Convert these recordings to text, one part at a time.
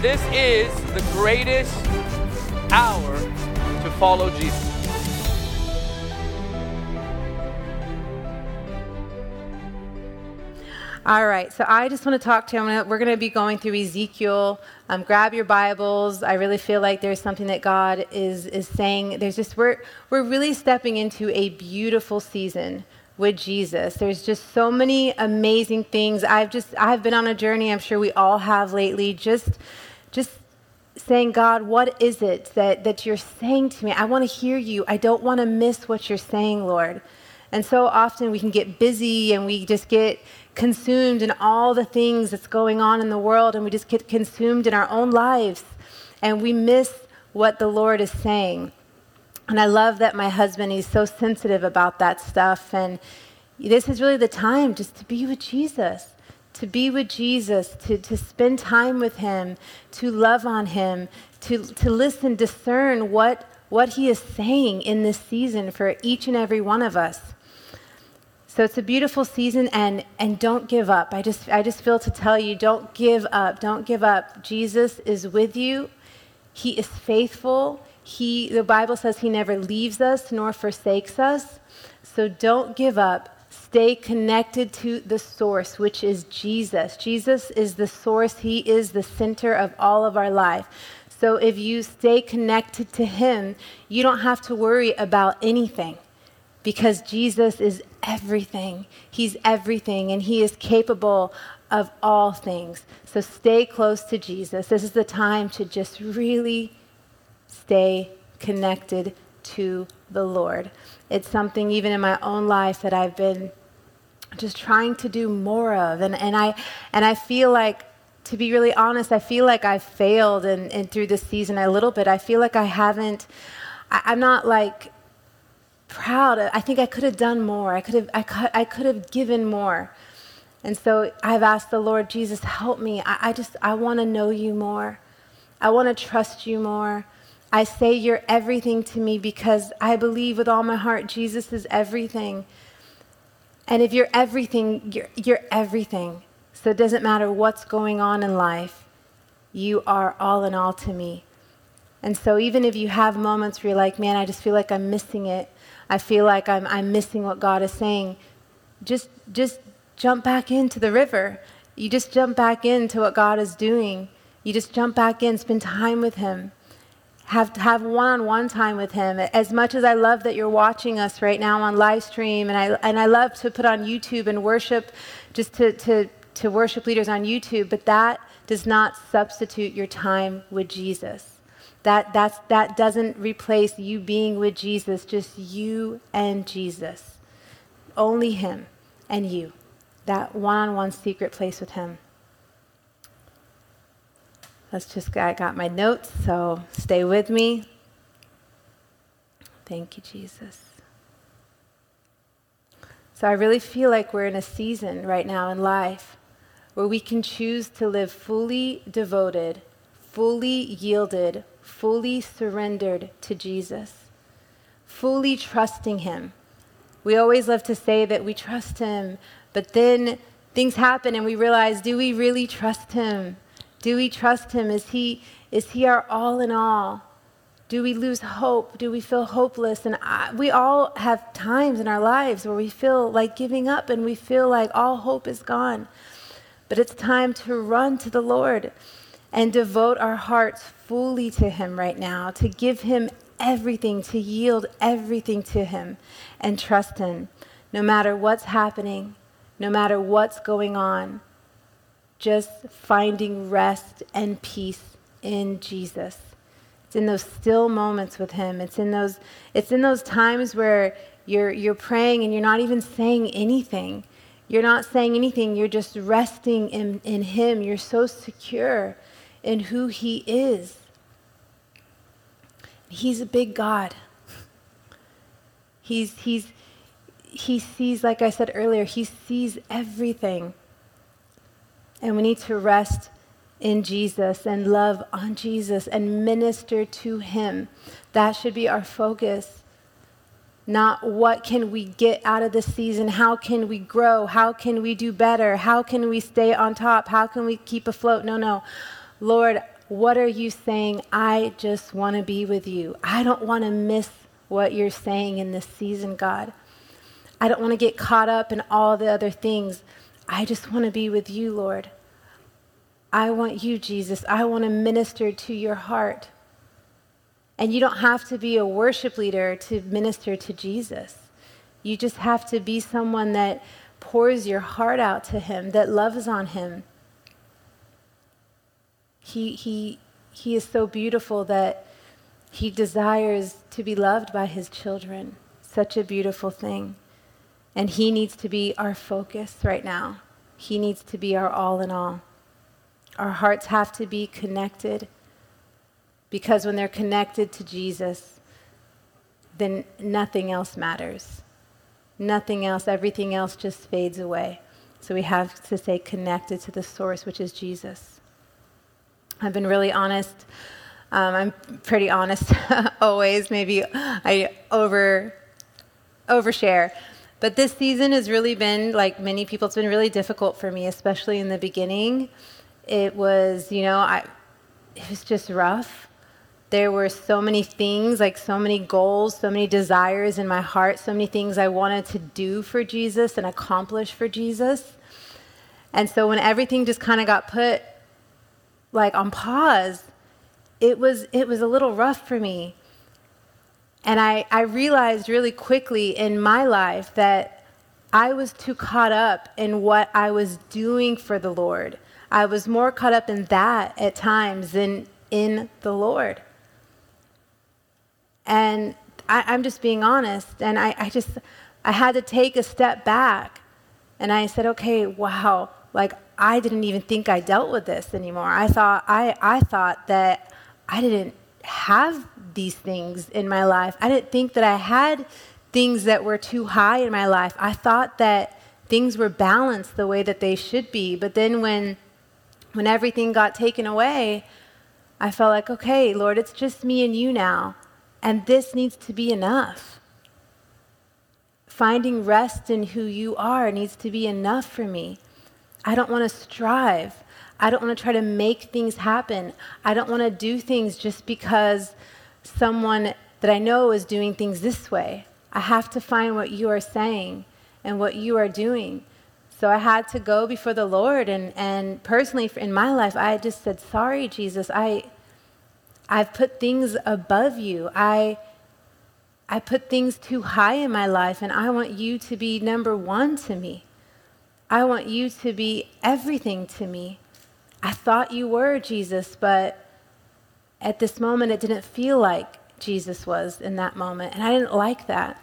This is the greatest hour to follow Jesus. All right, so I just want to talk to you. Gonna, we're going to be going through Ezekiel. Um, grab your Bibles. I really feel like there's something that God is is saying. There's just we're we're really stepping into a beautiful season with Jesus. There's just so many amazing things. I've just I've been on a journey. I'm sure we all have lately. Just just saying, God, what is it that that you're saying to me? I want to hear you. I don't want to miss what you're saying, Lord. And so often we can get busy and we just get consumed in all the things that's going on in the world and we just get consumed in our own lives and we miss what the Lord is saying. And I love that my husband, he's so sensitive about that stuff. And this is really the time just to be with Jesus, to be with Jesus, to, to spend time with him, to love on him, to, to listen, discern what, what he is saying in this season for each and every one of us. So it's a beautiful season and and don't give up. I just I just feel to tell you don't give up. Don't give up. Jesus is with you. He is faithful. He the Bible says he never leaves us nor forsakes us. So don't give up. Stay connected to the source, which is Jesus. Jesus is the source. He is the center of all of our life. So if you stay connected to him, you don't have to worry about anything because Jesus is everything. He's everything, and He is capable of all things. So stay close to Jesus. This is the time to just really stay connected to the Lord. It's something, even in my own life, that I've been just trying to do more of. And, and, I, and I feel like, to be really honest, I feel like I've failed and, and through this season a little bit. I feel like I haven't, I, I'm not like proud. I think I could have done more. I could have, I could, I could have given more. And so I've asked the Lord, Jesus, help me. I, I just, I want to know you more. I want to trust you more. I say you're everything to me because I believe with all my heart Jesus is everything. And if you're everything, you're, you're everything. So it doesn't matter what's going on in life, you are all in all to me. And so even if you have moments where you're like, man, I just feel like I'm missing it, I feel like I'm, I'm missing what God is saying, just, just jump back into the river. You just jump back into what God is doing. You just jump back in, spend time with Him. Have, have one-on-one time with him. As much as I love that you're watching us right now on live stream, and I, and I love to put on YouTube and worship, just to, to, to worship leaders on YouTube, but that does not substitute your time with Jesus. That, that's, that doesn't replace you being with Jesus, just you and Jesus. Only Him and you. That one on one secret place with Him. Let's just, I got my notes, so stay with me. Thank you, Jesus. So I really feel like we're in a season right now in life where we can choose to live fully devoted, fully yielded, fully surrendered to Jesus, fully trusting Him. We always love to say that we trust Him, but then things happen and we realize do we really trust Him? Do we trust Him? Is He, is he our all in all? Do we lose hope? Do we feel hopeless? And I, we all have times in our lives where we feel like giving up and we feel like all hope is gone. But it's time to run to the Lord and devote our hearts fully to Him right now, to give Him everything, to yield everything to Him and trust Him, no matter what's happening, no matter what's going on. Just finding rest and peace in Jesus. It's in those still moments with Him. It's in those, it's in those times where you're, you're praying and you're not even saying anything. You're not saying anything. You're just resting in, in Him. You're so secure in who He is. He's a big God. He's, he's, he sees, like I said earlier, He sees everything. And we need to rest in Jesus and love on Jesus and minister to Him. That should be our focus. Not what can we get out of this season? How can we grow? How can we do better? How can we stay on top? How can we keep afloat? No, no. Lord, what are you saying? I just want to be with you. I don't want to miss what you're saying in this season, God. I don't want to get caught up in all the other things. I just want to be with you, Lord. I want you, Jesus. I want to minister to your heart. And you don't have to be a worship leader to minister to Jesus. You just have to be someone that pours your heart out to him, that loves on him. He, he, he is so beautiful that he desires to be loved by his children. Such a beautiful thing. And he needs to be our focus right now. He needs to be our all in all. Our hearts have to be connected because when they're connected to Jesus, then nothing else matters. Nothing else, everything else just fades away. So we have to stay connected to the source, which is Jesus. I've been really honest. Um, I'm pretty honest always. Maybe I over overshare. But this season has really been, like many people, it's been really difficult for me, especially in the beginning. It was, you know, I, it was just rough. There were so many things, like so many goals, so many desires in my heart, so many things I wanted to do for Jesus and accomplish for Jesus. And so when everything just kind of got put like on pause, it was it was a little rough for me. And I, I realized really quickly in my life that I was too caught up in what I was doing for the Lord I was more caught up in that at times than in the Lord. And I, am just being honest. And I, I just, I had to take a step back. And I said, okay, wow, like I didn't even think I dealt with this anymore. I thought, I, I thought that I didn't have these things in my life. I didn't think that I had things that were too high in my life. I thought that things were balanced the way that they should be. But then when when everything got taken away, I felt like, okay, Lord, it's just me and you now, and this needs to be enough. Finding rest in who you are needs to be enough for me. I don't want to strive. I don't want to try to make things happen. I don't want to do things just because someone that I know is doing things this way. I have to find what you are saying and what you are doing. So I had to go before the Lord, and, and personally in my life, I just said, "Sorry, Jesus, I, I've put things above you. I, I put things too high in my life, and I want you to be number one to me. I want you to be everything to me. I thought you were Jesus, but at this moment, it didn't feel like Jesus was in that moment, and I didn't like that.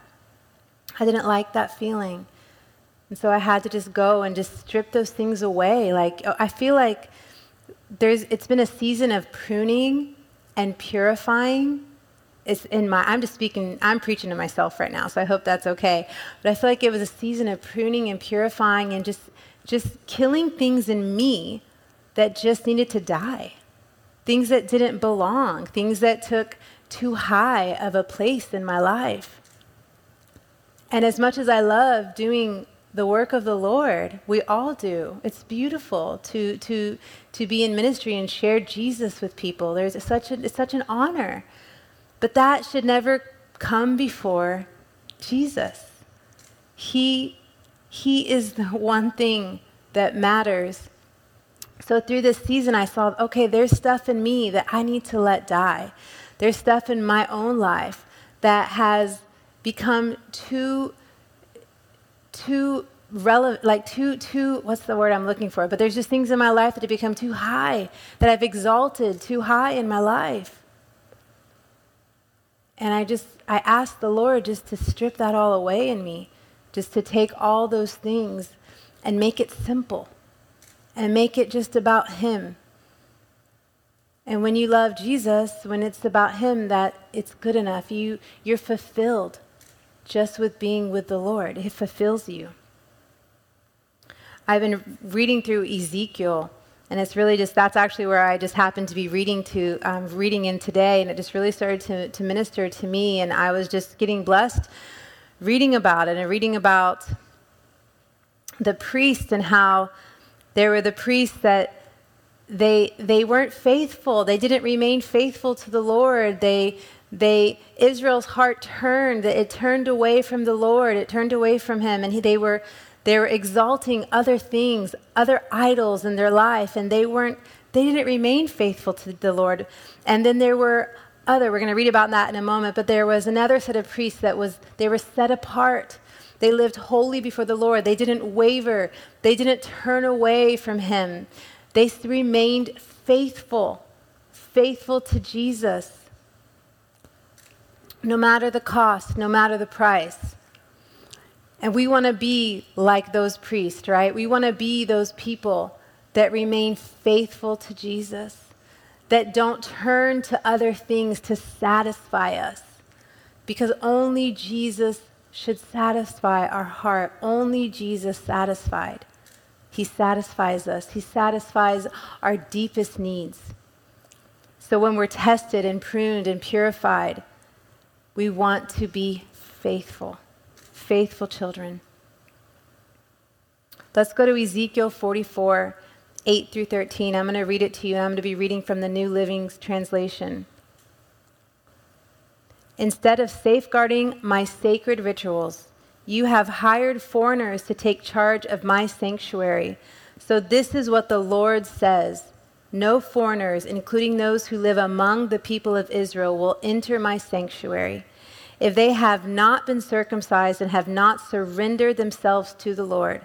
I didn't like that feeling." And so I had to just go and just strip those things away. Like, oh, I feel like there's, it's been a season of pruning and purifying. It's in my, I'm just speaking, I'm preaching to myself right now, so I hope that's okay. But I feel like it was a season of pruning and purifying and just, just killing things in me that just needed to die. Things that didn't belong, things that took too high of a place in my life. And as much as I love doing the work of the Lord. We all do. It's beautiful to to to be in ministry and share Jesus with people. There's such a, it's such an honor. But that should never come before Jesus. He he is the one thing that matters. So through this season I saw okay, there's stuff in me that I need to let die. There's stuff in my own life that has become too too relevant like too too what's the word i'm looking for? But there's just things in my life that have become too high that i've exalted too high in my life. And i just i asked the lord just to strip that all away in me just to take all those things and make it simple and make it just about him and when you love jesus when it's about him that it's good enough you you're fulfilled just with being with the Lord. It fulfills you. I've been reading through Ezekiel, and it's really just that's actually where I just happened to be reading to um, reading in today, and it just really started to, to minister to me, and I was just getting blessed reading about it and reading about the priests and how there were the priests that they, they weren't faithful. They didn't remain faithful to the Lord. They, they, Israel's heart turned. It turned away from the Lord. It turned away from him. And he, they, were, they were exalting other things, other idols in their life. And they weren't, they didn't remain faithful to the Lord. And then there were other, we're going to read about that in a moment, but there was another set of priests that was, they were set apart. They lived wholly before the Lord. They didn't waver. They didn't turn away from him. They remained faithful, faithful to Jesus. No matter the cost, no matter the price. And we want to be like those priests, right? We want to be those people that remain faithful to Jesus, that don't turn to other things to satisfy us, because only Jesus should satisfy our heart. Only Jesus satisfied. He satisfies us, He satisfies our deepest needs. So when we're tested and pruned and purified, we want to be faithful, faithful children. Let's go to Ezekiel 44, 8 through 13. I'm going to read it to you. I'm going to be reading from the New Living Translation. Instead of safeguarding my sacred rituals, you have hired foreigners to take charge of my sanctuary. So this is what the Lord says No foreigners, including those who live among the people of Israel, will enter my sanctuary. If they have not been circumcised and have not surrendered themselves to the Lord.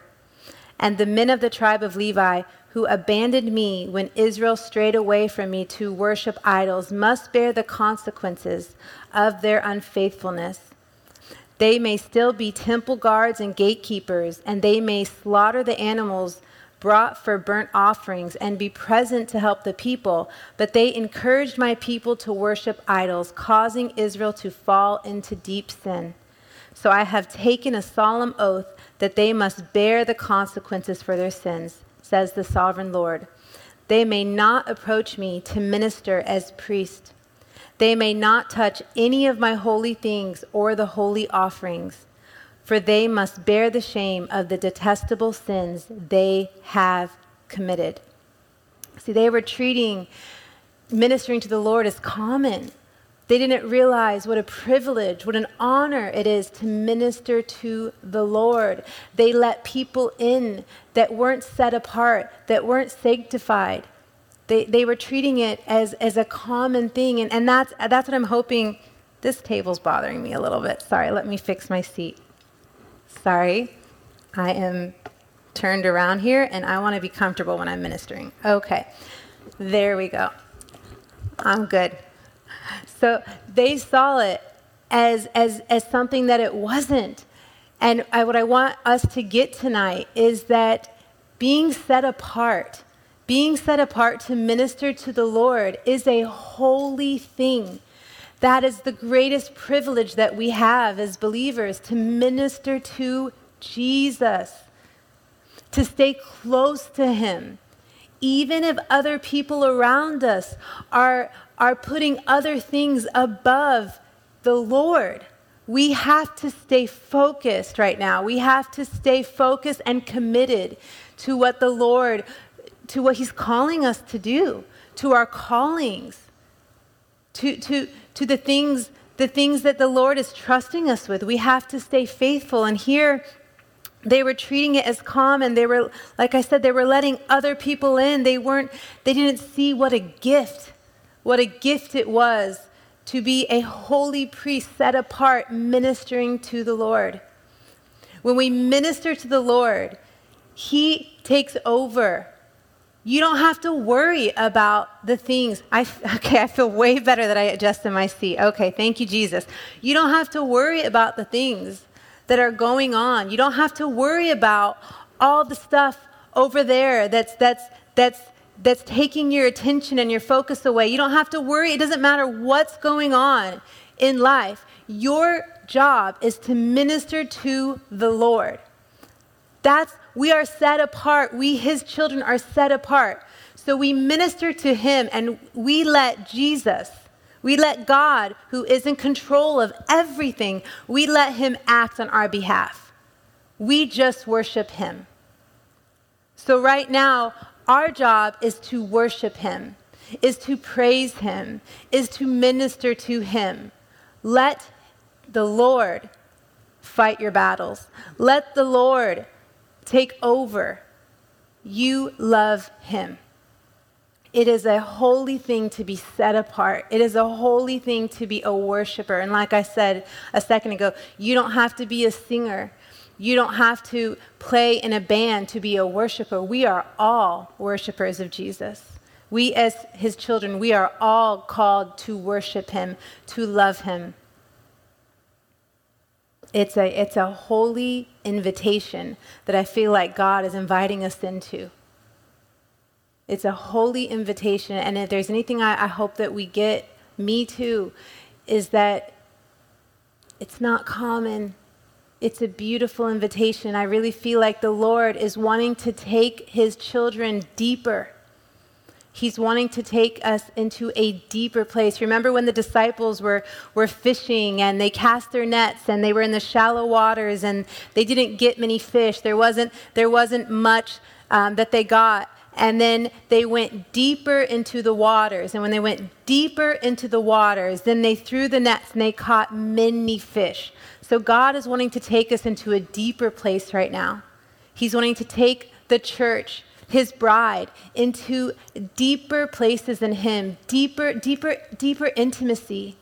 And the men of the tribe of Levi who abandoned me when Israel strayed away from me to worship idols must bear the consequences of their unfaithfulness. They may still be temple guards and gatekeepers, and they may slaughter the animals brought for burnt offerings and be present to help the people, but they encouraged my people to worship idols, causing Israel to fall into deep sin. So I have taken a solemn oath that they must bear the consequences for their sins, says the sovereign Lord. They may not approach me to minister as priest they may not touch any of my holy things or the holy offerings, for they must bear the shame of the detestable sins they have committed. See, they were treating ministering to the Lord as common. They didn't realize what a privilege, what an honor it is to minister to the Lord. They let people in that weren't set apart, that weren't sanctified. They, they were treating it as, as a common thing. And, and that's, that's what I'm hoping. This table's bothering me a little bit. Sorry, let me fix my seat. Sorry. I am turned around here and I want to be comfortable when I'm ministering. Okay, there we go. I'm good. So they saw it as, as, as something that it wasn't. And I, what I want us to get tonight is that being set apart, being set apart to minister to the Lord is a holy thing. That is the greatest privilege that we have as believers to minister to Jesus, to stay close to Him. Even if other people around us are, are putting other things above the Lord, we have to stay focused right now. We have to stay focused and committed to what the Lord to what He's calling us to do, to our callings, to, to, to the things the things that the Lord is trusting us with. We have to stay faithful. And here, they were treating it as common. They were, like I said, they were letting other people in. They weren't, they didn't see what a gift, what a gift it was to be a holy priest set apart ministering to the Lord. When we minister to the Lord, He takes over. You don't have to worry about the things. I, okay, I feel way better that I adjusted my seat. Okay, thank you, Jesus. You don't have to worry about the things that are going on. You don't have to worry about all the stuff over there that's, that's, that's, that's taking your attention and your focus away. You don't have to worry. It doesn't matter what's going on in life. Your job is to minister to the Lord. That's we are set apart. We, his children, are set apart. So we minister to him and we let Jesus, we let God, who is in control of everything, we let him act on our behalf. We just worship him. So right now, Our job is to worship him, is to praise him, is to minister to him. Let the Lord fight your battles. Let the Lord take over. You love him. It is a holy thing to be set apart. It is a holy thing to be a worshiper. And like I said a second ago, you don't have to be a singer. You don't have to play in a band to be a worshiper. We are all worshipers of Jesus. We, as his children, we are all called to worship him, to love him. It's a, it's a holy invitation that I feel like God is inviting us into. It's a holy invitation. And if there's anything I, I hope that we get, me too, is that it's not common. It's a beautiful invitation. I really feel like the Lord is wanting to take his children deeper. He's wanting to take us into a deeper place. Remember when the disciples were, were fishing and they cast their nets and they were in the shallow waters and they didn't get many fish. There wasn't, there wasn't much um, that they got. And then they went deeper into the waters. And when they went deeper into the waters, then they threw the nets and they caught many fish. So God is wanting to take us into a deeper place right now. He's wanting to take the church, his bride, into deeper places in him, deeper, deeper, deeper intimacy,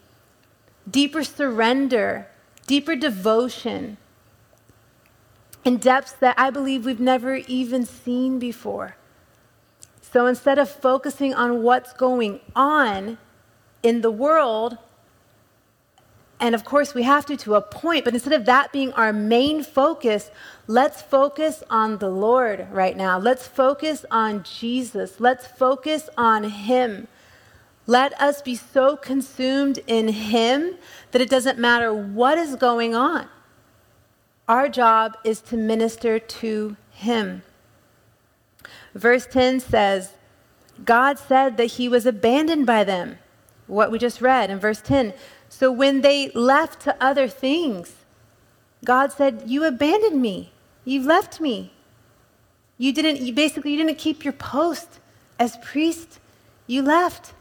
deeper surrender, deeper devotion, in depths that I believe we've never even seen before. So instead of focusing on what's going on in the world, and of course we have to to a point, but instead of that being our main focus, let's focus on the Lord right now. Let's focus on Jesus. Let's focus on Him. Let us be so consumed in Him that it doesn't matter what is going on. Our job is to minister to Him. Verse 10 says, God said that he was abandoned by them. What we just read in verse 10. So when they left to other things, God said, You abandoned me. You left me. You didn't, you basically, you didn't keep your post as priest. You left.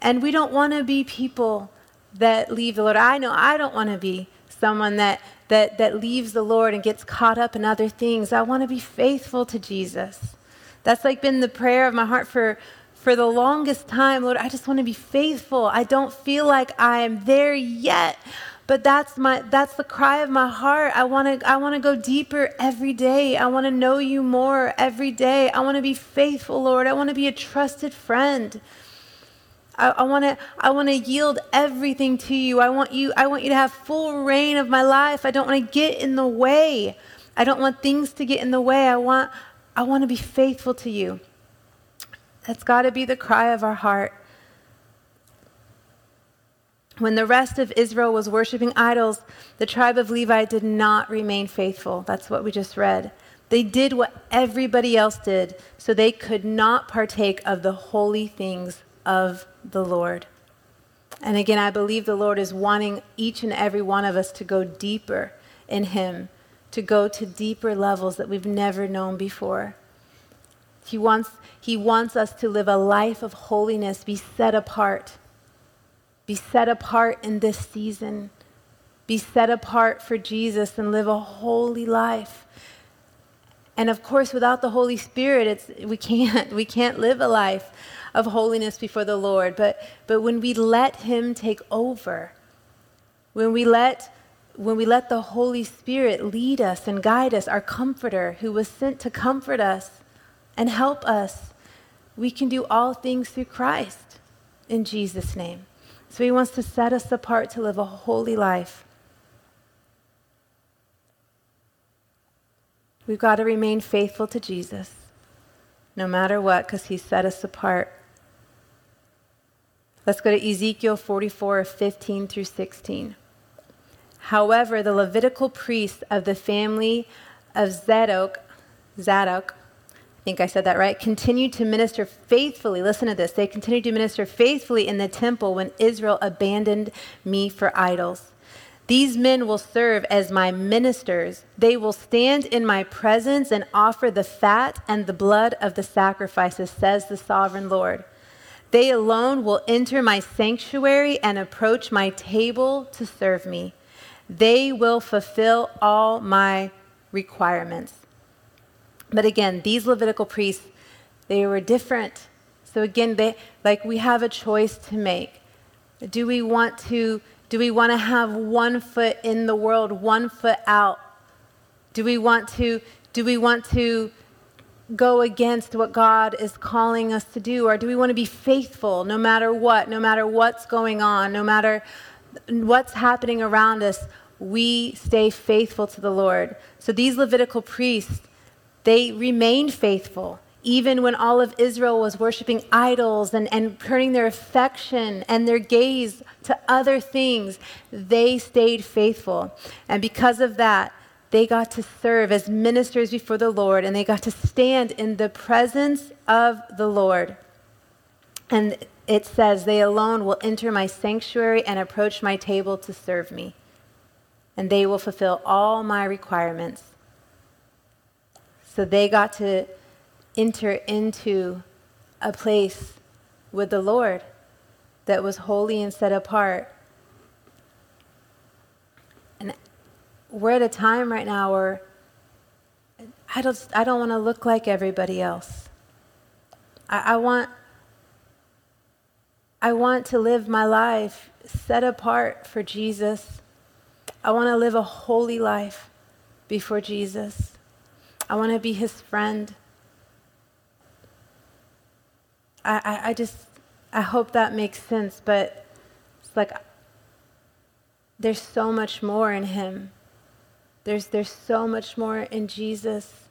And we don't want to be people that leave the Lord. I know I don't want to be someone that, that, that leaves the Lord and gets caught up in other things. I want to be faithful to Jesus. That's like been the prayer of my heart for, for the longest time. Lord, I just want to be faithful. I don't feel like I am there yet. But that's my that's the cry of my heart. I want to I want to go deeper every day. I want to know you more every day. I want to be faithful, Lord. I want to be a trusted friend. I want to I want to yield everything to you. I want you I want you to have full reign of my life. I don't want to get in the way. I don't want things to get in the way. I want I want to be faithful to you. That's got to be the cry of our heart. When the rest of Israel was worshiping idols, the tribe of Levi did not remain faithful. That's what we just read. They did what everybody else did, so they could not partake of the holy things of the Lord. And again, I believe the Lord is wanting each and every one of us to go deeper in Him to go to deeper levels that we've never known before. He wants, he wants us to live a life of holiness, be set apart. Be set apart in this season. Be set apart for Jesus and live a holy life. And of course, without the Holy Spirit, it's, we, can't, we can't live a life of holiness before the Lord. But, but when we let Him take over, when we let when we let the Holy Spirit lead us and guide us, our comforter who was sent to comfort us and help us, we can do all things through Christ in Jesus' name. So he wants to set us apart to live a holy life. We've got to remain faithful to Jesus no matter what because he set us apart. Let's go to Ezekiel 44 15 through 16. However, the Levitical priests of the family of Zadok, Zadok, I think I said that right, continued to minister faithfully. Listen to this. They continued to minister faithfully in the temple when Israel abandoned me for idols. These men will serve as my ministers. They will stand in my presence and offer the fat and the blood of the sacrifices, says the sovereign Lord. They alone will enter my sanctuary and approach my table to serve me. They will fulfill all my requirements. But again, these Levitical priests, they were different. So again, they like we have a choice to make. Do we want to do we want to have one foot in the world, one foot out? Do we want to do we want to go against what God is calling us to do? Or do we want to be faithful no matter what, no matter what's going on, no matter what's happening around us? We stay faithful to the Lord. So these Levitical priests, they remained faithful. Even when all of Israel was worshiping idols and, and turning their affection and their gaze to other things, they stayed faithful. And because of that, they got to serve as ministers before the Lord and they got to stand in the presence of the Lord. And it says, They alone will enter my sanctuary and approach my table to serve me, and they will fulfill all my requirements. So they got to enter into a place with the Lord that was holy and set apart. And we're at a time right now where I don't, I don't want to look like everybody else. I, I, want, I want to live my life set apart for Jesus. I want to live a holy life before Jesus. I want to be his friend. I, I, I just, I hope that makes sense, but it's like there's so much more in him. There's, there's so much more in Jesus.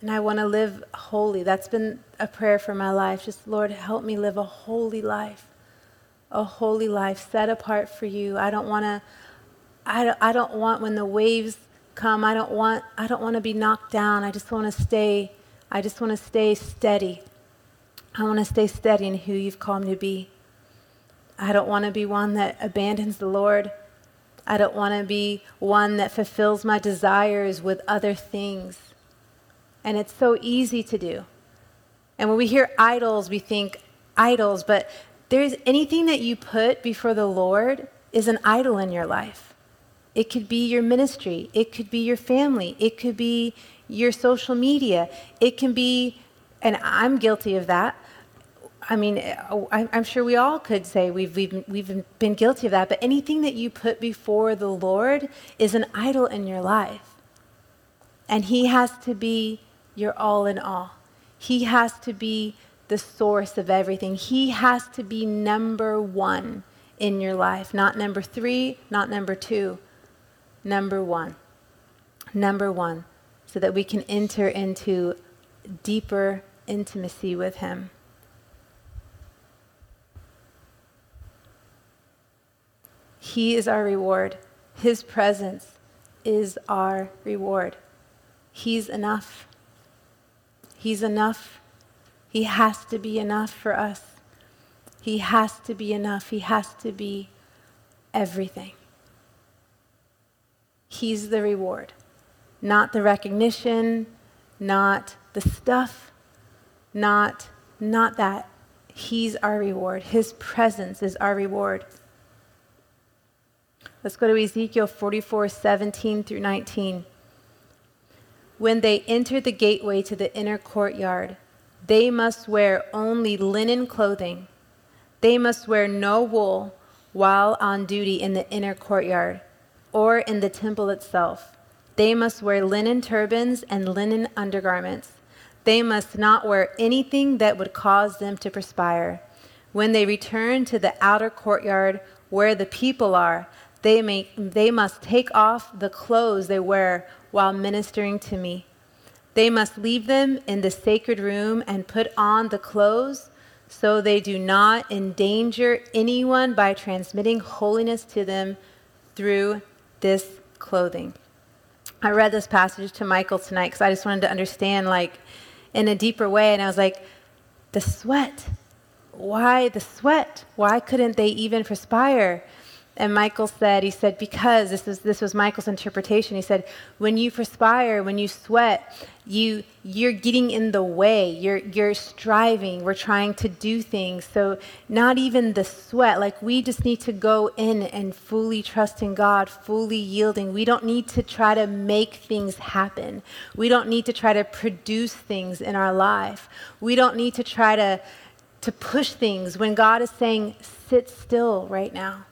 And I want to live holy. That's been a prayer for my life. Just, Lord, help me live a holy life. A holy life set apart for you. I don't want to, I I don't want when the waves come, I don't want, I don't want to be knocked down. I just want to stay, I just want to stay steady. I want to stay steady in who you've called me to be. I don't want to be one that abandons the Lord. I don't want to be one that fulfills my desires with other things. And it's so easy to do. And when we hear idols, we think idols, but there's anything that you put before the Lord is an idol in your life. It could be your ministry, it could be your family, it could be your social media, it can be, and I'm guilty of that, I mean, uh, I'm sure we all could say we've, we've, we've been guilty of that, but anything that you put before the Lord is an idol in your life. And He has to be your all in all. He has to be the source of everything. He has to be number one in your life, not number three, not number two, number one. Number one, so that we can enter into deeper intimacy with Him. He is our reward. His presence is our reward. He's enough. He's enough. He has to be enough for us. He has to be enough. He has to be everything. He's the reward, not the recognition, not the stuff, not not that. He's our reward. His presence is our reward. Let's go to Ezekiel 44 17 through 19. When they enter the gateway to the inner courtyard, they must wear only linen clothing. They must wear no wool while on duty in the inner courtyard or in the temple itself. They must wear linen turbans and linen undergarments. They must not wear anything that would cause them to perspire. When they return to the outer courtyard where the people are, they, may, they must take off the clothes they wear while ministering to me. They must leave them in the sacred room and put on the clothes so they do not endanger anyone by transmitting holiness to them through this clothing. I read this passage to Michael tonight because I just wanted to understand, like, in a deeper way. And I was like, the sweat. Why the sweat? Why couldn't they even perspire? And Michael said, he said, because this was this was Michael's interpretation. He said, when you perspire, when you sweat, you you're getting in the way. You're you're striving. We're trying to do things. So not even the sweat. Like we just need to go in and fully trust in God, fully yielding. We don't need to try to make things happen. We don't need to try to produce things in our life. We don't need to try to to push things when God is saying, sit still right now.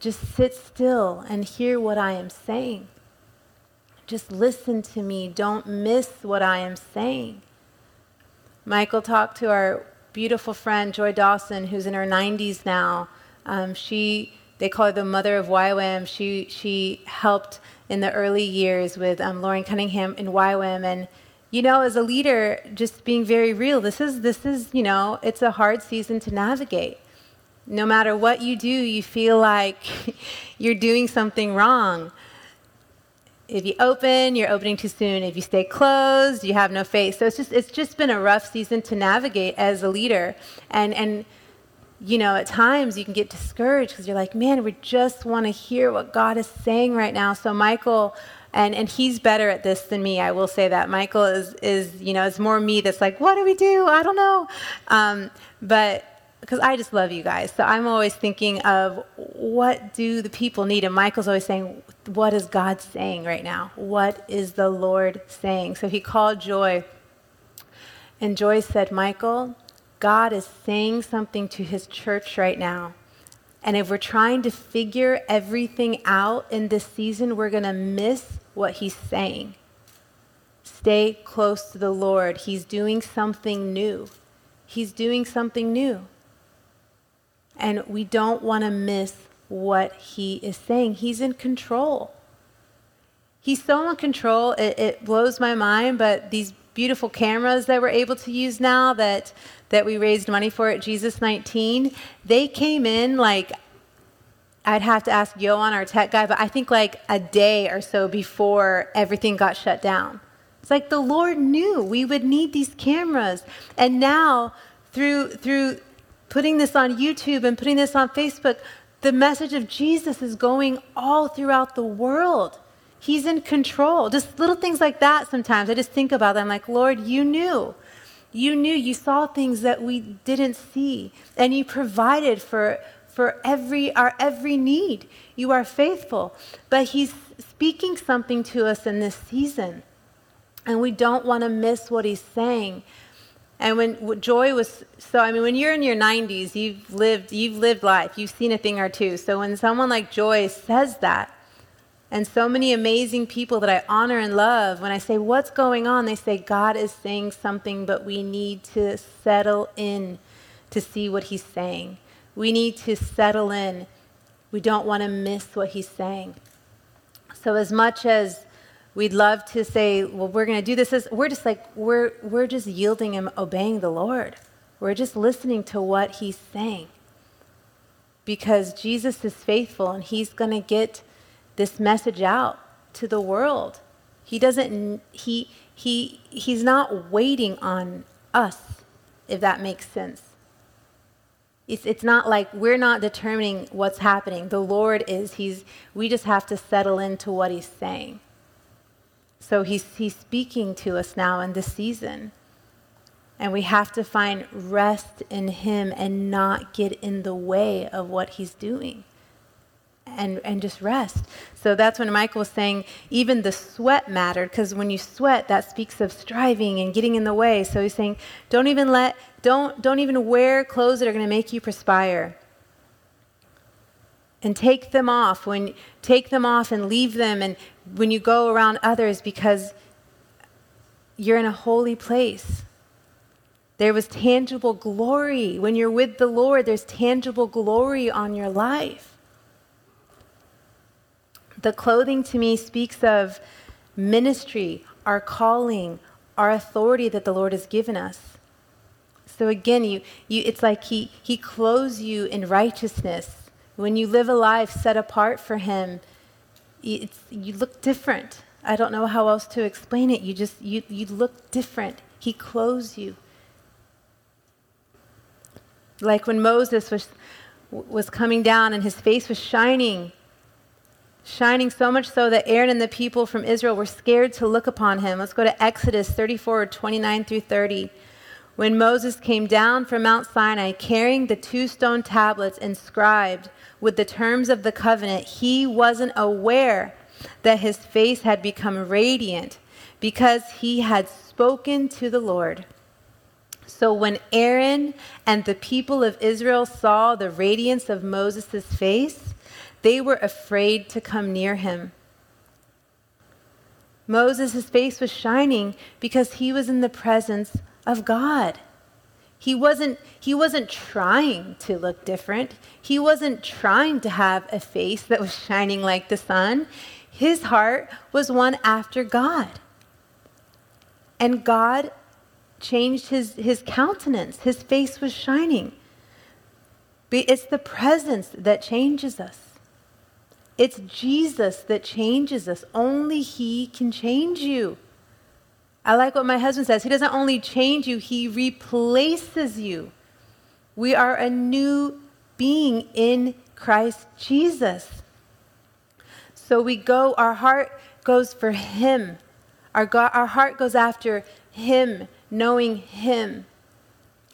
Just sit still and hear what I am saying. Just listen to me. Don't miss what I am saying. Michael talked to our beautiful friend Joy Dawson, who's in her 90s now. Um, she, they call her the mother of YWAM. She she helped in the early years with um, Loren Cunningham in YWAM, and you know, as a leader, just being very real. This is this is you know, it's a hard season to navigate. No matter what you do, you feel like you're doing something wrong. If you open, you're opening too soon. If you stay closed, you have no faith. So it's just it's just been a rough season to navigate as a leader. And and you know, at times you can get discouraged because you're like, man, we just want to hear what God is saying right now. So Michael and and he's better at this than me. I will say that Michael is is you know it's more me that's like, what do we do? I don't know. Um, but because I just love you guys. So I'm always thinking of what do the people need? And Michael's always saying, what is God saying right now? What is the Lord saying? So he called Joy. And Joy said, Michael, God is saying something to his church right now. And if we're trying to figure everything out in this season, we're going to miss what he's saying. Stay close to the Lord. He's doing something new. He's doing something new and we don't want to miss what he is saying. He's in control. He's so in control, it, it, blows my mind, but these beautiful cameras that we're able to use now that, that we raised money for at Jesus 19, they came in like, I'd have to ask Johan, our tech guy, but I think like a day or so before everything got shut down. It's like the Lord knew we would need these cameras. And now, through, through putting this on YouTube and putting this on Facebook, the message of Jesus is going all throughout the world. He's in control. Just little things like that sometimes. I just think about them I'm like, Lord, you knew. You knew. You saw things that we didn't see. And you provided for, for every, our every need. You are faithful. But He's speaking something to us in this season. And we don't want to miss what He's saying. And when joy was so, I mean, when you're in your 90s, you've lived, you've lived life, you've seen a thing or two. So when someone like Joy says that, and so many amazing people that I honor and love, when I say, What's going on? they say, God is saying something, but we need to settle in to see what He's saying. We need to settle in. We don't want to miss what He's saying. So, as much as we'd love to say, well, we're going to do this. We're just like, we're, we're just yielding and obeying the Lord. We're just listening to what he's saying. Because Jesus is faithful and he's going to get this message out to the world. He doesn't, he, he, he's not waiting on us, if that makes sense. It's, it's not like we're not determining what's happening. The Lord is. He's, we just have to settle into what he's saying. So he's, he's speaking to us now in this season. And we have to find rest in him and not get in the way of what he's doing. And, and just rest. So that's when Michael was saying even the sweat mattered, because when you sweat, that speaks of striving and getting in the way. So he's saying, don't even let, don't, don't even wear clothes that are going to make you perspire and take them off when take them off and leave them and when you go around others because you're in a holy place. There was tangible glory. When you're with the lord there's tangible glory on your life. The clothing to me speaks of ministry our calling our authority that the lord has given us. So again you, you it's like he, he clothes you in righteousness when you live a life set apart for Him, you look different. I don't know how else to explain it. You just you, you look different. He clothes you. Like when Moses was was coming down and his face was shining. Shining so much so that Aaron and the people from Israel were scared to look upon him. Let's go to Exodus 34 29 through 30. When Moses came down from Mount Sinai carrying the two stone tablets inscribed with the terms of the covenant, he wasn't aware that his face had become radiant because he had spoken to the Lord. So when Aaron and the people of Israel saw the radiance of Moses' face, they were afraid to come near him. Moses' face was shining because he was in the presence of God. He wasn't, he wasn't trying to look different. He wasn't trying to have a face that was shining like the sun. His heart was one after God. And God changed his, his countenance. His face was shining. It's the presence that changes us. It's Jesus that changes us. Only He can change you. I like what my husband says. He doesn't only change you, He replaces you. We are a new being in Christ Jesus. So we go, our heart goes for Him. Our, God, our heart goes after Him, knowing Him,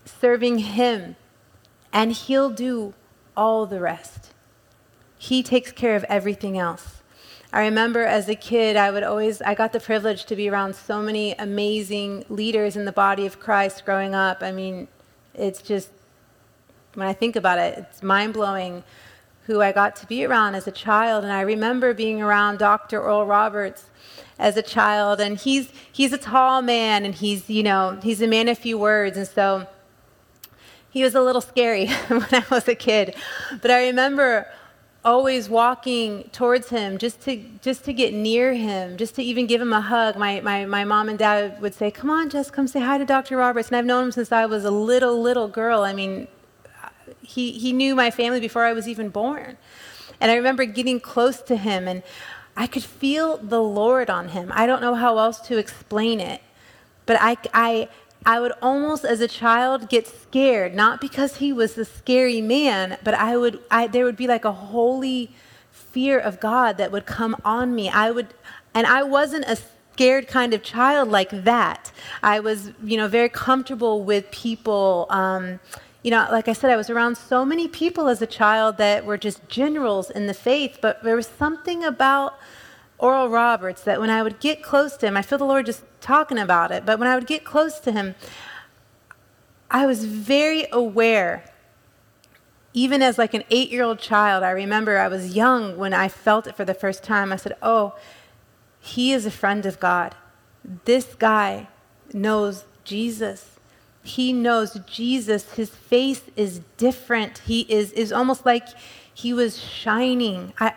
serving Him, and He'll do all the rest. He takes care of everything else. I remember as a kid, I would always, I got the privilege to be around so many amazing leaders in the body of Christ growing up. I mean, it's just, when I think about it, it's mind blowing who I got to be around as a child. And I remember being around Dr. Oral Roberts as a child, and he's, he's a tall man, and he's, you know, he's a man of few words. And so he was a little scary when I was a kid. But I remember always walking towards him just to just to get near him just to even give him a hug. My, my, my mom and dad would say come on just come say hi to dr roberts. And i've known him since i was a little little girl. I mean he, he knew my family before i was even born. And i remember getting close to him and i could feel the lord on him. I don't know how else to explain it but i, I I would almost, as a child, get scared, not because he was the scary man, but I would, I, there would be like a holy fear of God that would come on me. I would, and I wasn't a scared kind of child like that. I was, you know, very comfortable with people. Um, you know, like I said, I was around so many people as a child that were just generals in the faith, but there was something about Oral Roberts that when I would get close to him, I feel the Lord just talking about it, but when I would get close to him, I was very aware. Even as like an eight year old child, I remember I was young when I felt it for the first time. I said, Oh, he is a friend of God. This guy knows Jesus. He knows Jesus. His face is different. He is, is almost like he was shining. I,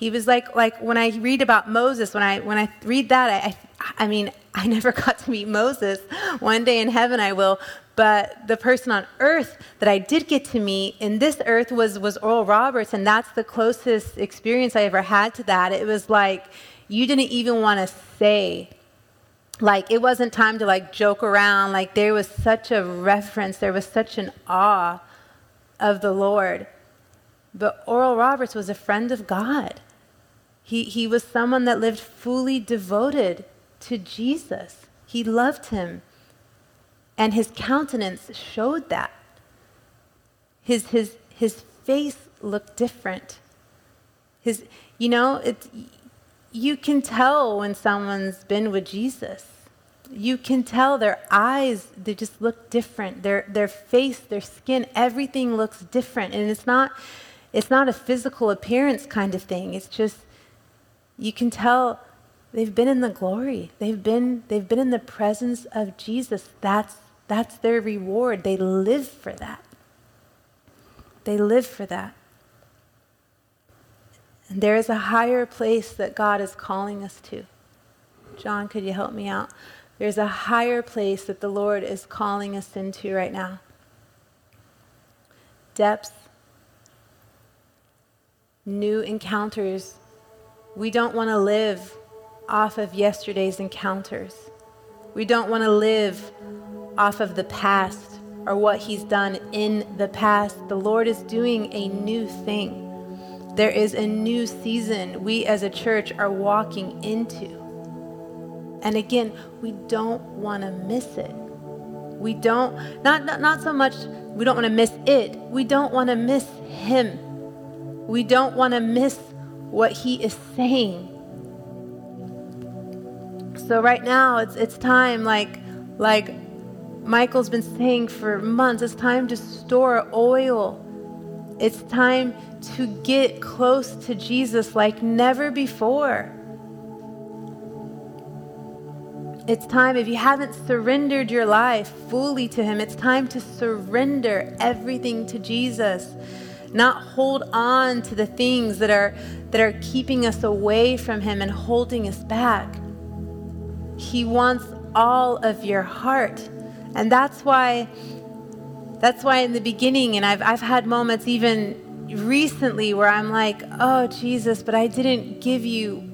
he was like, like when I read about Moses, when I, when I read that, I, I, I mean, I never got to meet Moses. One day in heaven I will. But the person on earth that I did get to meet in this earth was, was Oral Roberts, and that's the closest experience I ever had to that. It was like you didn't even want to say, like, it wasn't time to like joke around. Like, there was such a reference, there was such an awe of the Lord. But Oral Roberts was a friend of God. He, he was someone that lived fully devoted to Jesus. He loved him. And his countenance showed that. His, his, his face looked different. His, you know, it, you can tell when someone's been with Jesus. You can tell their eyes, they just look different. Their, their face, their skin, everything looks different. And it's not, it's not a physical appearance kind of thing. It's just, you can tell they've been in the glory. They've been, they've been in the presence of Jesus. That's, that's their reward. They live for that. They live for that. And there is a higher place that God is calling us to. John, could you help me out? There's a higher place that the Lord is calling us into right now. Depths, new encounters. We don't want to live off of yesterday's encounters. We don't want to live off of the past. or what He's done in the past. The Lord is doing a new thing. There is a new season we as a church are walking into. And again, we don't want to miss it. We don't, not, not, not so much, we don't want to miss it. We don't want to miss Him. We don't want to miss what He is saying. So right now, it's, it's time, like, like Michael's been saying for months, it's time to store oil. It's time to get close to Jesus like never before. It's time, if you haven't surrendered your life fully to Him, it's time to surrender everything to Jesus. Not hold on to the things that are, that are keeping us away from Him and holding us back. He wants all of your heart. And that's why that's why in the beginning and I've I've had moments even recently where I'm like, "Oh Jesus, but I didn't give you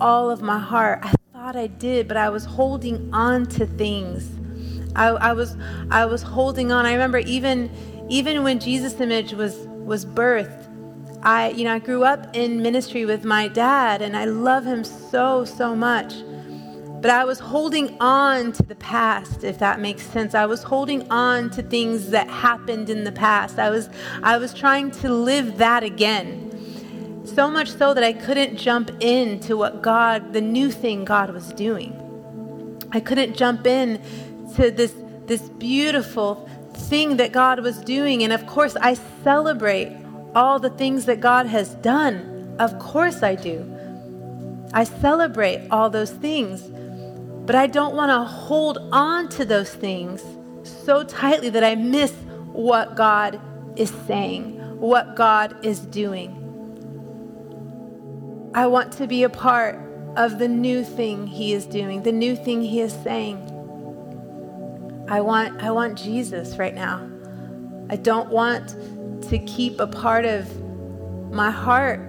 all of my heart. I thought I did, but I was holding on to things. I, I was I was holding on. I remember even even when Jesus image was was birthed, I you know I grew up in ministry with my dad, and I love him so so much. But I was holding on to the past, if that makes sense. I was holding on to things that happened in the past. I was I was trying to live that again. So much so that I couldn't jump into what God, the new thing God was doing. I couldn't jump in to this, this beautiful thing that God was doing. And of course, I celebrate all the things that God has done. Of course, I do. I celebrate all those things. But I don't want to hold on to those things so tightly that I miss what God is saying, what God is doing. I want to be a part of the new thing he is doing, the new thing he is saying. I want I want Jesus right now. I don't want to keep a part of my heart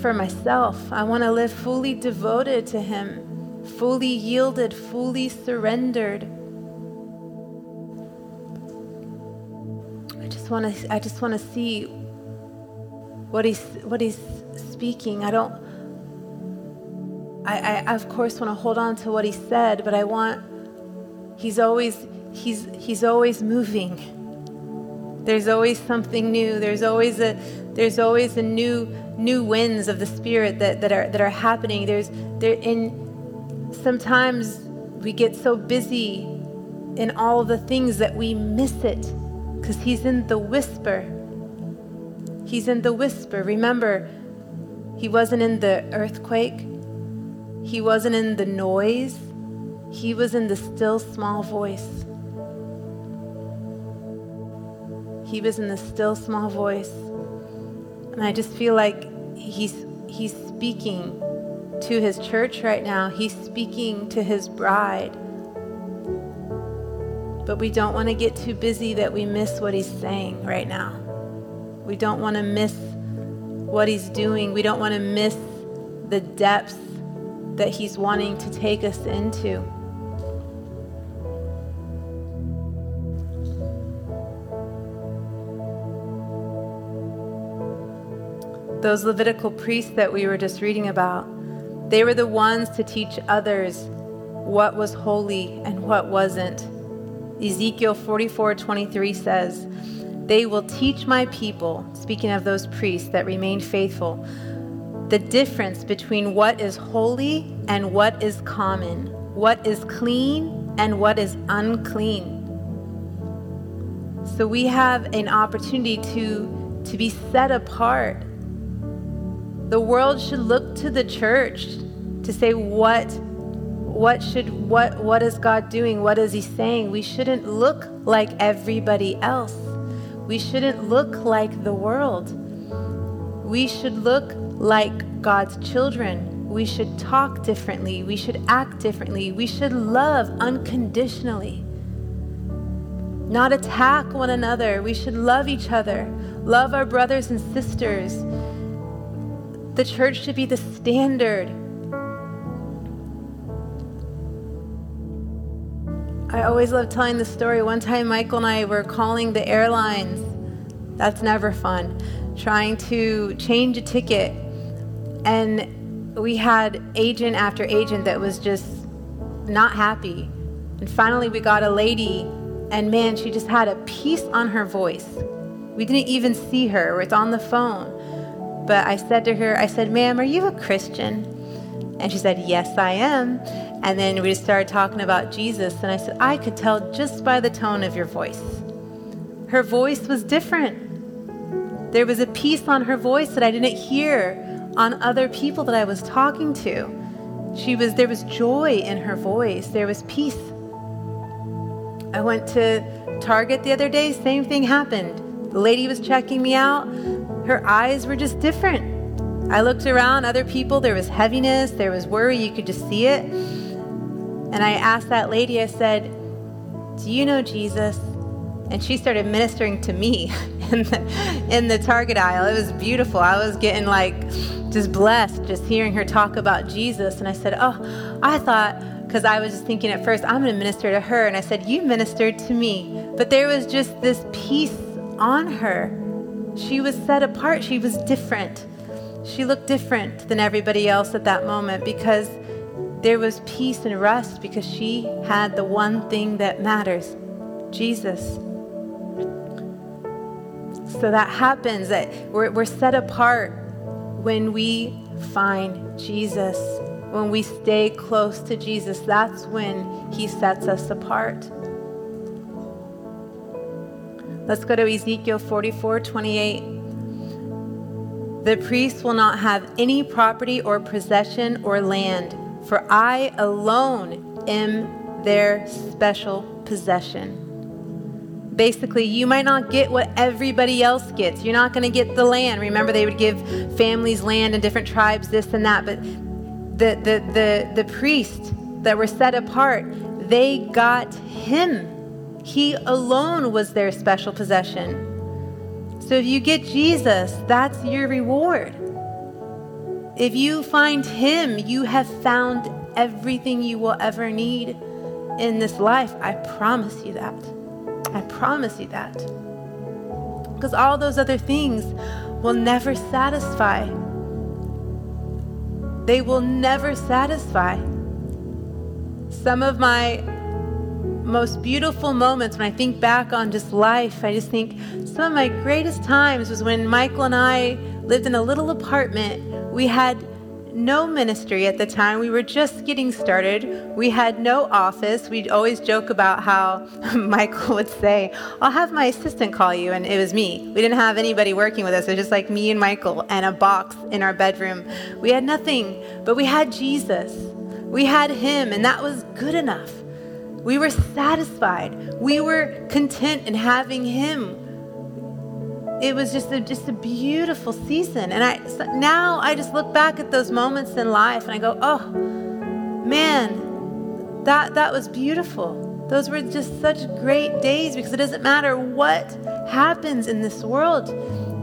for myself. I want to live fully devoted to him, fully yielded, fully surrendered. I just want to I just want to see what he's what he's speaking. I don't I, I of course want to hold on to what he said, but I want he's always he's he's always moving. There's always something new. There's always a there's always a new new winds of the spirit that, that are that are happening. There's there in sometimes we get so busy in all the things that we miss it because he's in the whisper. He's in the whisper. Remember, he wasn't in the earthquake. He wasn't in the noise, he was in the still small voice. He was in the still small voice. And I just feel like he's he's speaking to his church right now. He's speaking to his bride. But we don't want to get too busy that we miss what he's saying right now. We don't want to miss what he's doing. We don't want to miss the depths that He's wanting to take us into. Those Levitical priests that we were just reading about, they were the ones to teach others what was holy and what wasn't. Ezekiel 44 23 says, They will teach my people, speaking of those priests that remained faithful, the difference between what is holy and what is common, what is clean and what is unclean. So we have an opportunity to, to be set apart. The world should look to the church to say what what should what what is God doing? What is he saying? We shouldn't look like everybody else. We shouldn't look like the world. We should look like God's children. We should talk differently. We should act differently. We should love unconditionally. Not attack one another. We should love each other, love our brothers and sisters. The church should be the standard. I always love telling the story. One time, Michael and I were calling the airlines. That's never fun. Trying to change a ticket. And we had agent after agent that was just not happy. And finally, we got a lady, and man, she just had a peace on her voice. We didn't even see her, it's on the phone. But I said to her, I said, ma'am, are you a Christian? And she said, yes, I am. And then we just started talking about Jesus. And I said, I could tell just by the tone of your voice. Her voice was different. There was a peace on her voice that I didn't hear on other people that I was talking to. She was there was joy in her voice. There was peace. I went to Target the other day, same thing happened. The lady was checking me out. Her eyes were just different. I looked around, other people, there was heaviness, there was worry, you could just see it. And I asked that lady, I said, Do you know Jesus? And she started ministering to me in the, in the Target aisle. It was beautiful. I was getting like just blessed just hearing her talk about Jesus. And I said, Oh, I thought, because I was just thinking at first, I'm going to minister to her. And I said, You ministered to me. But there was just this peace on her. She was set apart, she was different. She looked different than everybody else at that moment because there was peace and rest because she had the one thing that matters Jesus. So that happens that we're, we're set apart when we find Jesus. When we stay close to Jesus, that's when he sets us apart. Let's go to Ezekiel 44 28. The priest will not have any property or possession or land, for I alone am their special possession. Basically, you might not get what everybody else gets. You're not going to get the land. Remember, they would give families land and different tribes, this and that. But the, the, the, the priests that were set apart, they got him. He alone was their special possession. So if you get Jesus, that's your reward. If you find Him, you have found everything you will ever need in this life. I promise you that. I promise you that. Because all those other things will never satisfy. They will never satisfy. Some of my most beautiful moments when I think back on just life, I just think some of my greatest times was when Michael and I lived in a little apartment. We had no ministry at the time. We were just getting started. We had no office. We'd always joke about how Michael would say, I'll have my assistant call you. And it was me. We didn't have anybody working with us. It was just like me and Michael and a box in our bedroom. We had nothing, but we had Jesus. We had Him, and that was good enough. We were satisfied. We were content in having Him. It was just a, just a beautiful season. And I now I just look back at those moments in life and I go, oh man, that that was beautiful. Those were just such great days because it doesn't matter what happens in this world.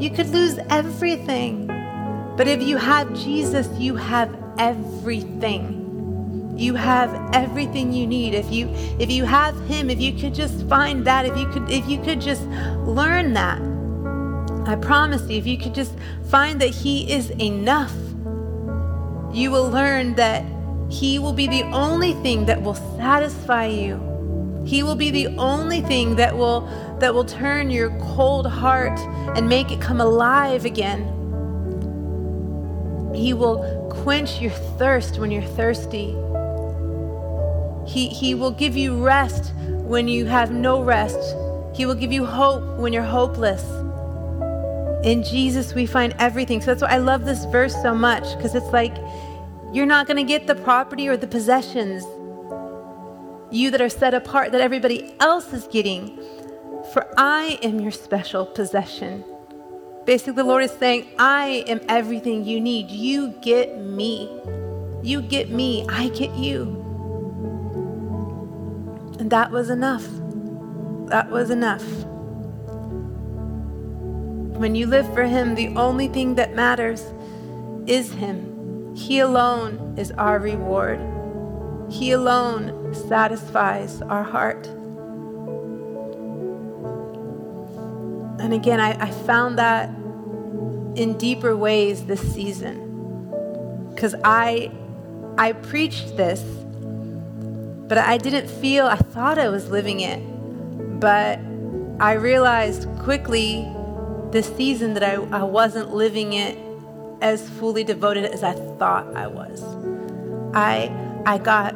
You could lose everything. But if you have Jesus, you have everything. You have everything you need. If you if you have him, if you could just find that, if you could if you could just learn that. I promise you, if you could just find that he is enough, you will learn that he will be the only thing that will satisfy you. He will be the only thing that will that will turn your cold heart and make it come alive again. He will quench your thirst when you're thirsty. He, he will give you rest when you have no rest. He will give you hope when you're hopeless. In Jesus, we find everything. So that's why I love this verse so much because it's like you're not going to get the property or the possessions, you that are set apart, that everybody else is getting. For I am your special possession. Basically, the Lord is saying, I am everything you need. You get me. You get me. I get you. And that was enough. That was enough. When you live for Him, the only thing that matters is Him. He alone is our reward. He alone satisfies our heart. And again, I, I found that in deeper ways this season. Because I, I preached this, but I didn't feel, I thought I was living it. But I realized quickly this season that I, I wasn't living it as fully devoted as I thought I was. I, I, got,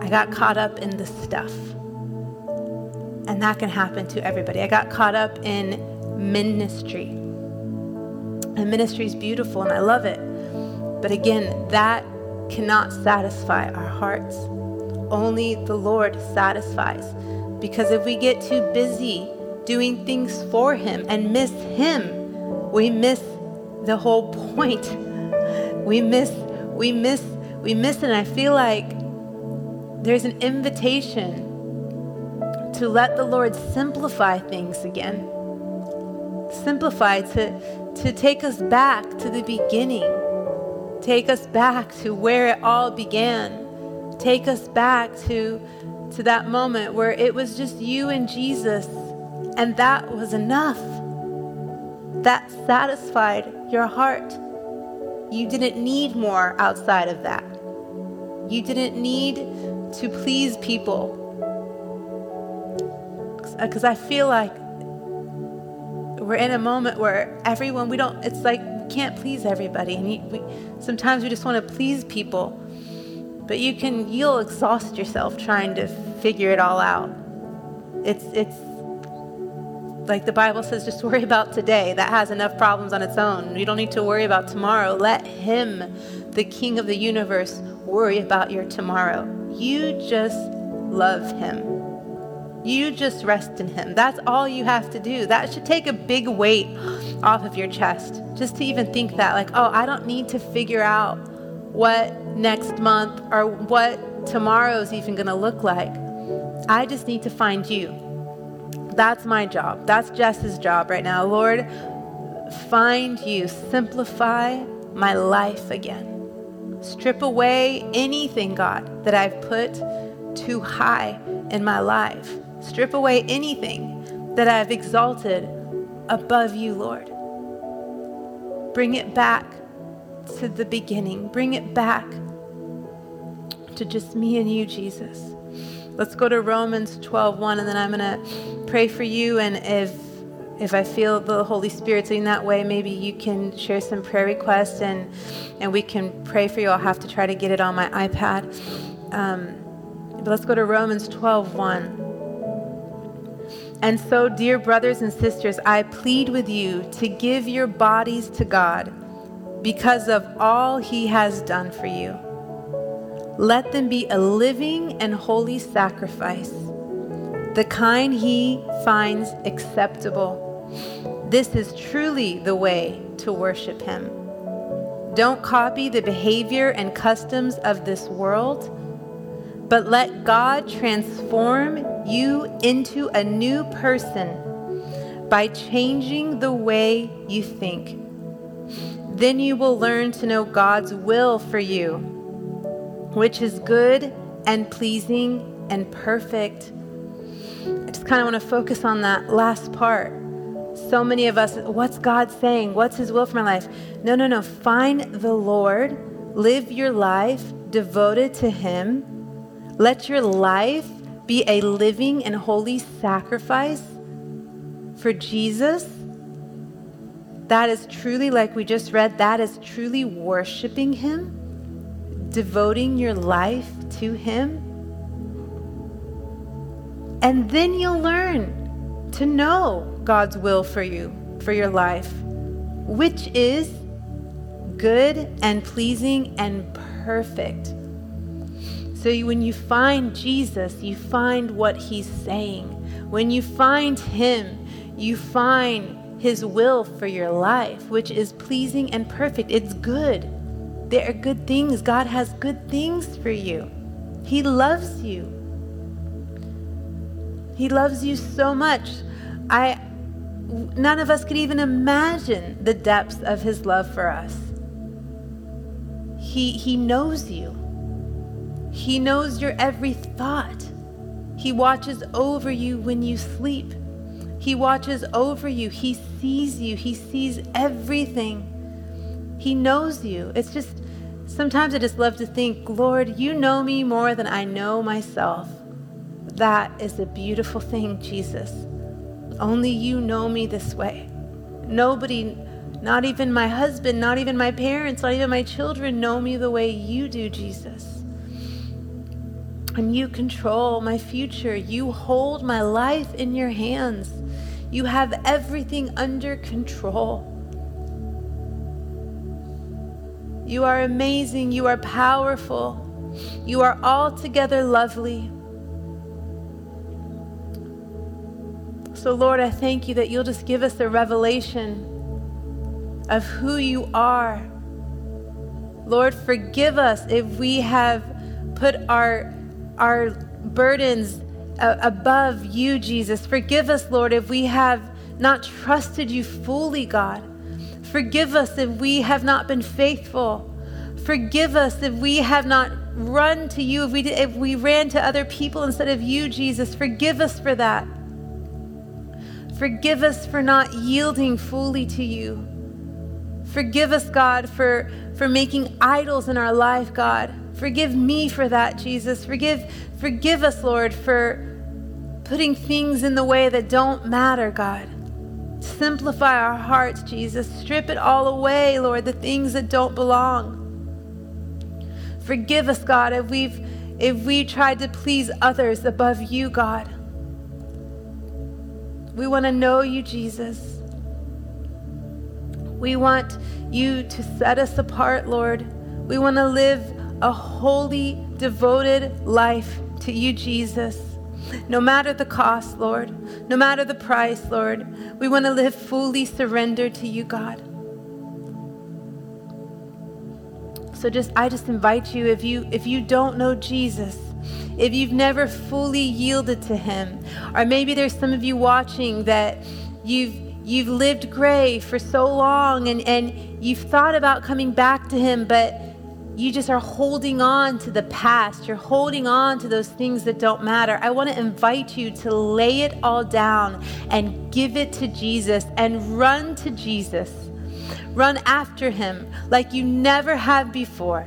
I got caught up in the stuff. And that can happen to everybody. I got caught up in ministry. And ministry is beautiful and I love it. But again, that cannot satisfy our hearts. Only the Lord satisfies. Because if we get too busy doing things for Him and miss Him, we miss the whole point. We miss, we miss, we miss it. And I feel like there's an invitation to let the Lord simplify things again. Simplify, to, to take us back to the beginning. Take us back to where it all began. Take us back to, to that moment where it was just you and Jesus, and that was enough. That satisfied your heart. You didn't need more outside of that. You didn't need to please people because I feel like we're in a moment where everyone we don't it's like we can't please everybody and we, sometimes we just want to please people but you can you'll exhaust yourself trying to figure it all out it's it's like the bible says just worry about today that has enough problems on its own you don't need to worry about tomorrow let him the king of the universe worry about your tomorrow you just love him you just rest in Him. That's all you have to do. That should take a big weight off of your chest. Just to even think that, like, oh, I don't need to figure out what next month or what tomorrow's even going to look like. I just need to find you. That's my job. That's Jess's job right now. Lord, find you. Simplify my life again. Strip away anything, God, that I've put too high in my life. Strip away anything that I've exalted above you, Lord. Bring it back to the beginning. Bring it back to just me and you, Jesus. Let's go to Romans 12:1 and then I'm going to pray for you and if if I feel the Holy Spirit in that way, maybe you can share some prayer requests and and we can pray for you. I'll have to try to get it on my iPad. Um, but let's go to Romans 12:1. And so, dear brothers and sisters, I plead with you to give your bodies to God because of all he has done for you. Let them be a living and holy sacrifice, the kind he finds acceptable. This is truly the way to worship him. Don't copy the behavior and customs of this world but let God transform you into a new person by changing the way you think. Then you will learn to know God's will for you, which is good and pleasing and perfect. I just kind of want to focus on that last part. So many of us, what's God saying? What's His will for my life? No, no, no. Find the Lord, live your life devoted to Him let your life be a living and holy sacrifice for Jesus. That is truly, like we just read, that is truly worshiping Him, devoting your life to Him. And then you'll learn to know God's will for you, for your life, which is good and pleasing and perfect. So when you find Jesus, you find what he's saying. When you find him, you find his will for your life, which is pleasing and perfect. It's good. There are good things. God has good things for you. He loves you. He loves you so much. I none of us could even imagine the depths of his love for us. He he knows you. He knows your every thought. He watches over you when you sleep. He watches over you. He sees you. He sees everything. He knows you. It's just, sometimes I just love to think, Lord, you know me more than I know myself. That is a beautiful thing, Jesus. Only you know me this way. Nobody, not even my husband, not even my parents, not even my children know me the way you do, Jesus. And you control my future. You hold my life in your hands. You have everything under control. You are amazing. You are powerful. You are altogether lovely. So, Lord, I thank you that you'll just give us a revelation of who you are. Lord, forgive us if we have put our, our burdens above you, Jesus. Forgive us, Lord, if we have not trusted you fully, God. Forgive us if we have not been faithful. Forgive us if we have not run to you, if we, if we ran to other people instead of you, Jesus. Forgive us for that. Forgive us for not yielding fully to you. Forgive us, God, for, for making idols in our life, God. Forgive me for that, Jesus. Forgive, forgive us, Lord, for putting things in the way that don't matter, God. Simplify our hearts, Jesus. Strip it all away, Lord, the things that don't belong. Forgive us, God, if we've if we tried to please others above you, God. We want to know you, Jesus. We want you to set us apart, Lord. We want to live a holy, devoted life to you, Jesus. No matter the cost, Lord, no matter the price, Lord, we want to live fully surrendered to you, God. So just I just invite you if you if you don't know Jesus, if you've never fully yielded to him, or maybe there's some of you watching that you've you've lived gray for so long and, and you've thought about coming back to him, but you just are holding on to the past. You're holding on to those things that don't matter. I want to invite you to lay it all down and give it to Jesus and run to Jesus. Run after him like you never have before.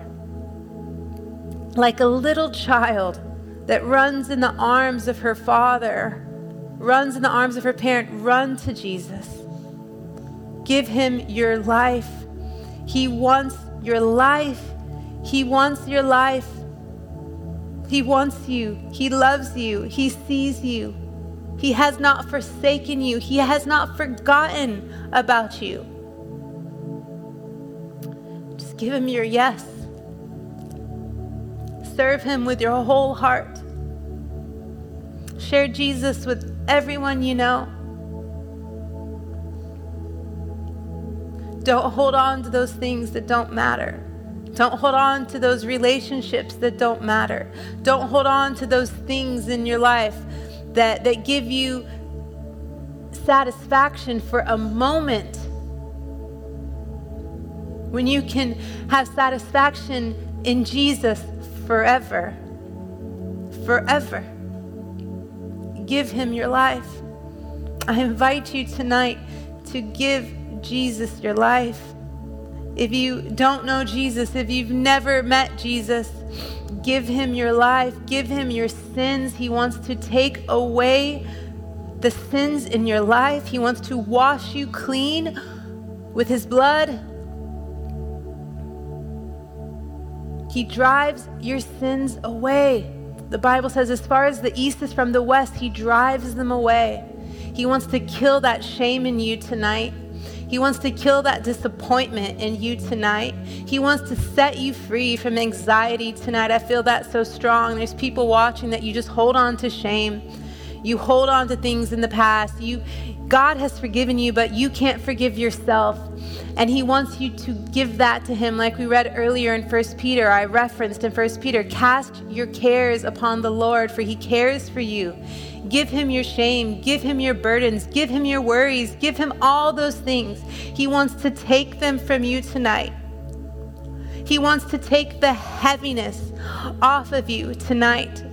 Like a little child that runs in the arms of her father, runs in the arms of her parent, run to Jesus. Give him your life. He wants your life. He wants your life. He wants you. He loves you. He sees you. He has not forsaken you. He has not forgotten about you. Just give him your yes. Serve him with your whole heart. Share Jesus with everyone you know. Don't hold on to those things that don't matter. Don't hold on to those relationships that don't matter. Don't hold on to those things in your life that, that give you satisfaction for a moment when you can have satisfaction in Jesus forever. Forever. Give him your life. I invite you tonight to give Jesus your life. If you don't know Jesus, if you've never met Jesus, give him your life, give him your sins. He wants to take away the sins in your life, he wants to wash you clean with his blood. He drives your sins away. The Bible says, as far as the east is from the west, He drives them away. He wants to kill that shame in you tonight. He wants to kill that disappointment in you tonight. He wants to set you free from anxiety tonight. I feel that so strong. There's people watching that you just hold on to shame. You hold on to things in the past. You God has forgiven you, but you can't forgive yourself. And he wants you to give that to him like we read earlier in 1 Peter. I referenced in 1 Peter, cast your cares upon the Lord for he cares for you. Give him your shame. Give him your burdens. Give him your worries. Give him all those things. He wants to take them from you tonight. He wants to take the heaviness off of you tonight.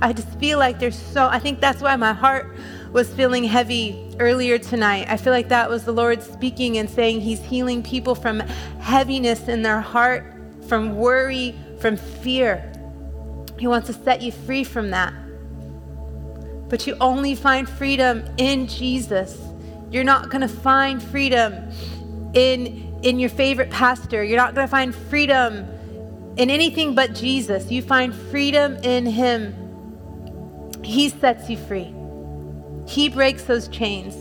I just feel like there's so, I think that's why my heart was feeling heavy earlier tonight. I feel like that was the Lord speaking and saying He's healing people from heaviness in their heart, from worry, from fear. He wants to set you free from that. But you only find freedom in Jesus. You're not going to find freedom in in your favorite pastor. You're not going to find freedom in anything but Jesus. You find freedom in him. He sets you free. He breaks those chains.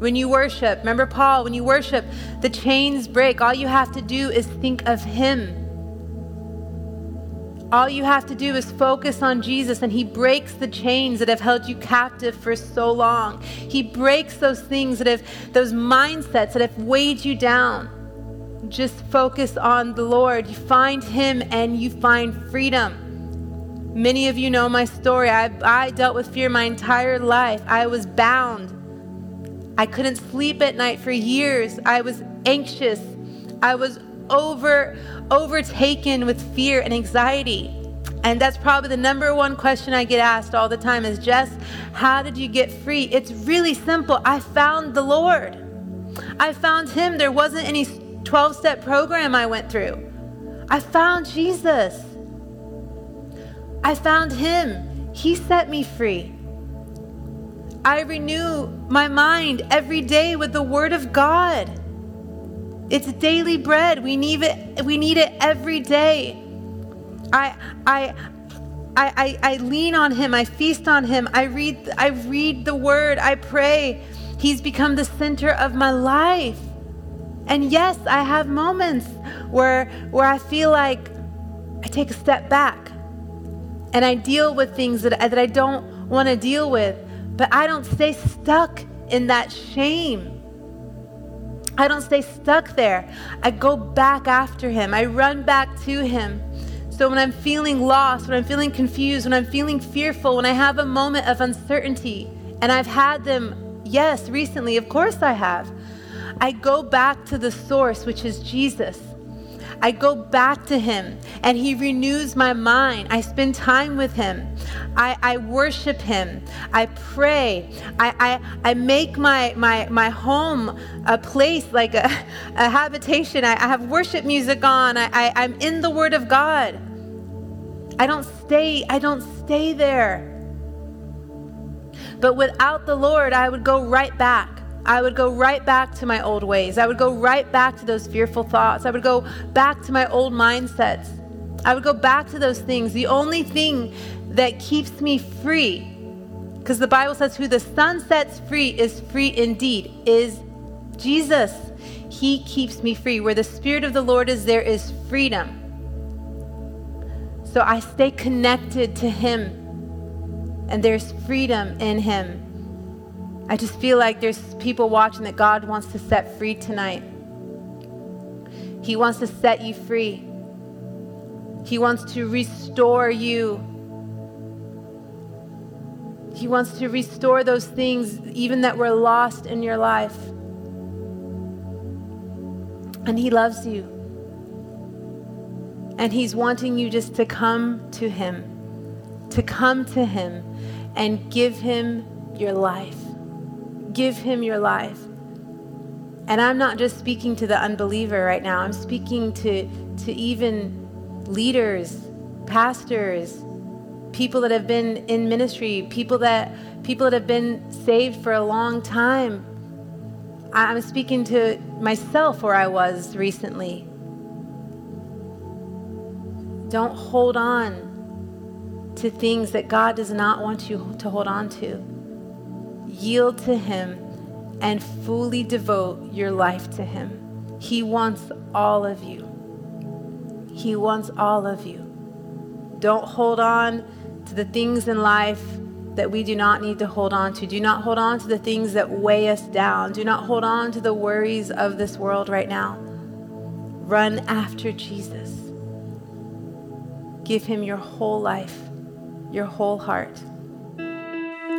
When you worship, remember Paul, when you worship, the chains break. All you have to do is think of him. All you have to do is focus on Jesus, and He breaks the chains that have held you captive for so long. He breaks those things that have, those mindsets that have weighed you down. Just focus on the Lord. You find Him and you find freedom. Many of you know my story. I, I dealt with fear my entire life. I was bound. I couldn't sleep at night for years. I was anxious. I was over overtaken with fear and anxiety. And that's probably the number one question I get asked all the time is Jess, how did you get free? It's really simple. I found the Lord. I found him. There wasn't any 12 step program I went through. I found Jesus. I found him. He set me free. I renew my mind every day with the Word of God. It's daily bread. We need it, we need it every day. I, I, I, I, I lean on him. I feast on him. I read, I read the word. I pray. He's become the center of my life. And yes, I have moments where, where I feel like I take a step back and I deal with things that, that I don't want to deal with. But I don't stay stuck in that shame. I don't stay stuck there. I go back after him. I run back to him. So when I'm feeling lost, when I'm feeling confused, when I'm feeling fearful, when I have a moment of uncertainty, and I've had them, yes, recently, of course I have, I go back to the source, which is Jesus. I go back to Him and He renews my mind. I spend time with Him. I, I worship Him. I pray. I, I, I make my, my, my home a place like a, a habitation. I, I have worship music on. I, I, I'm in the Word of God. I don't stay, I don't stay there. But without the Lord, I would go right back. I would go right back to my old ways. I would go right back to those fearful thoughts. I would go back to my old mindsets. I would go back to those things. The only thing that keeps me free, because the Bible says, Who the Son sets free is free indeed, is Jesus. He keeps me free. Where the Spirit of the Lord is, there is freedom. So I stay connected to Him, and there's freedom in Him. I just feel like there's people watching that God wants to set free tonight. He wants to set you free. He wants to restore you. He wants to restore those things, even that were lost in your life. And He loves you. And He's wanting you just to come to Him, to come to Him and give Him your life give him your life. And I'm not just speaking to the unbeliever right now, I'm speaking to, to even leaders, pastors, people that have been in ministry, people that people that have been saved for a long time. I'm speaking to myself where I was recently. Don't hold on to things that God does not want you to hold on to yield to Him and fully devote your life to Him. He wants all of you. He wants all of you. Don't hold on to the things in life that we do not need to hold on to. Do not hold on to the things that weigh us down. Do not hold on to the worries of this world right now. Run after Jesus. Give him your whole life, your whole heart.